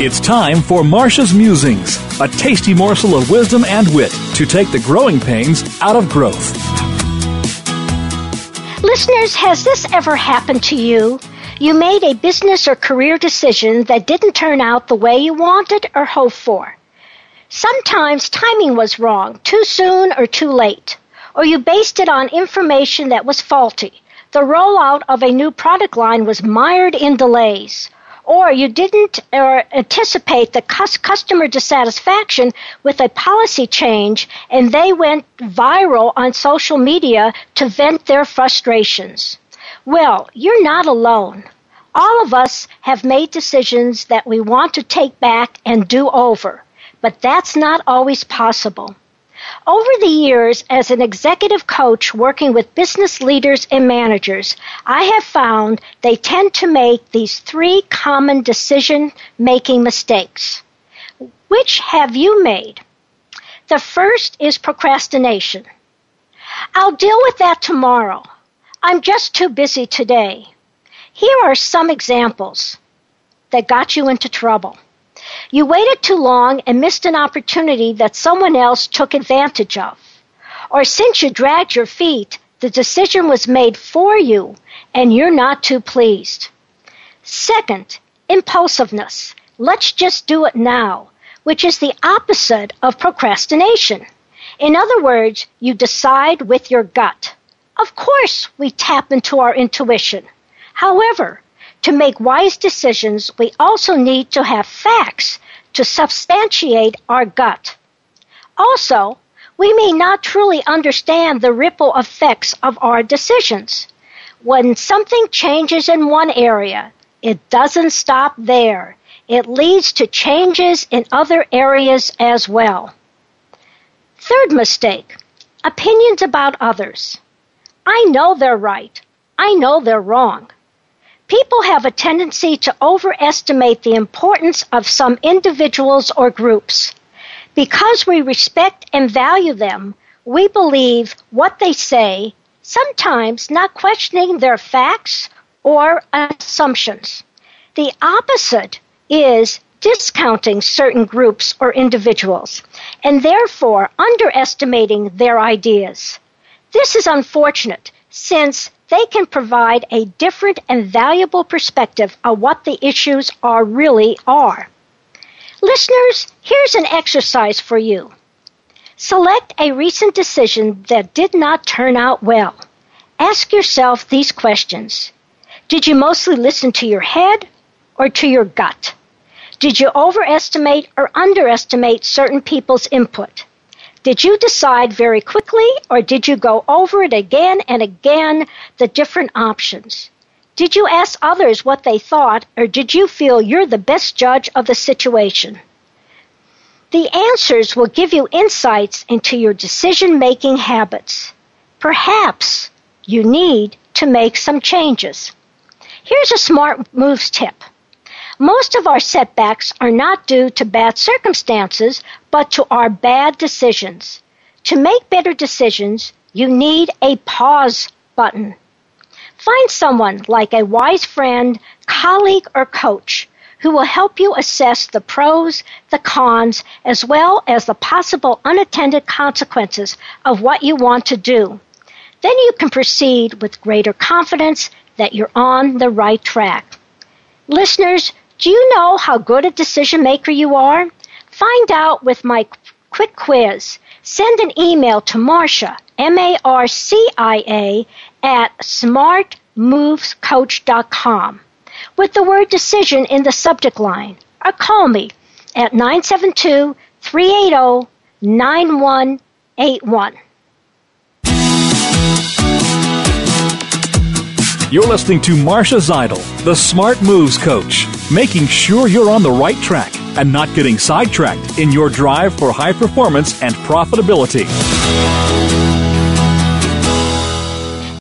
It's time for Marcia's Musings, a tasty morsel of wisdom and wit to take the growing pains out of growth. Listeners, has this ever happened to you? You made a business or career decision that didn't turn out the way you wanted or hoped for. Sometimes timing was wrong, too soon or too late, or you based it on information that was faulty. The rollout of a new product line was mired in delays or you didn't or anticipate the customer dissatisfaction with a policy change and they went viral on social media to vent their frustrations. Well, you're not alone. All of us have made decisions that we want to take back and do over, but that's not always possible. Over the years, as an executive coach working with business leaders and managers, I have found they tend to make these three common decision making mistakes. Which have you made? The first is procrastination. I'll deal with that tomorrow. I'm just too busy today. Here are some examples that got you into trouble. You waited too long and missed an opportunity that someone else took advantage of. Or since you dragged your feet, the decision was made for you and you're not too pleased. Second, impulsiveness. Let's just do it now, which is the opposite of procrastination. In other words, you decide with your gut. Of course, we tap into our intuition. However, to make wise decisions, we also need to have facts to substantiate our gut. Also, we may not truly understand the ripple effects of our decisions. When something changes in one area, it doesn't stop there. It leads to changes in other areas as well. Third mistake opinions about others. I know they're right. I know they're wrong. People have a tendency to overestimate the importance of some individuals or groups. Because we respect and value them, we believe what they say, sometimes not questioning their facts or assumptions. The opposite is discounting certain groups or individuals and therefore underestimating their ideas. This is unfortunate since they can provide a different and valuable perspective on what the issues are really are. Listeners, here's an exercise for you. Select a recent decision that did not turn out well. Ask yourself these questions. Did you mostly listen to your head or to your gut? Did you overestimate or underestimate certain people's input? Did you decide very quickly or did you go over it again and again, the different options? Did you ask others what they thought or did you feel you're the best judge of the situation? The answers will give you insights into your decision making habits. Perhaps you need to make some changes. Here's a smart moves tip. Most of our setbacks are not due to bad circumstances, but to our bad decisions. To make better decisions, you need a pause button. Find someone like a wise friend, colleague, or coach who will help you assess the pros, the cons, as well as the possible unattended consequences of what you want to do. Then you can proceed with greater confidence that you're on the right track. Listeners, do you know how good a decision maker you are? Find out with my quick quiz. Send an email to Marcia, M-A-R-C-I-A, at smartmovescoach.com with the word decision in the subject line or call me at 972 380 9181. You're listening to Marcia Zidle, the Smart Moves Coach, making sure you're on the right track and not getting sidetracked in your drive for high performance and profitability.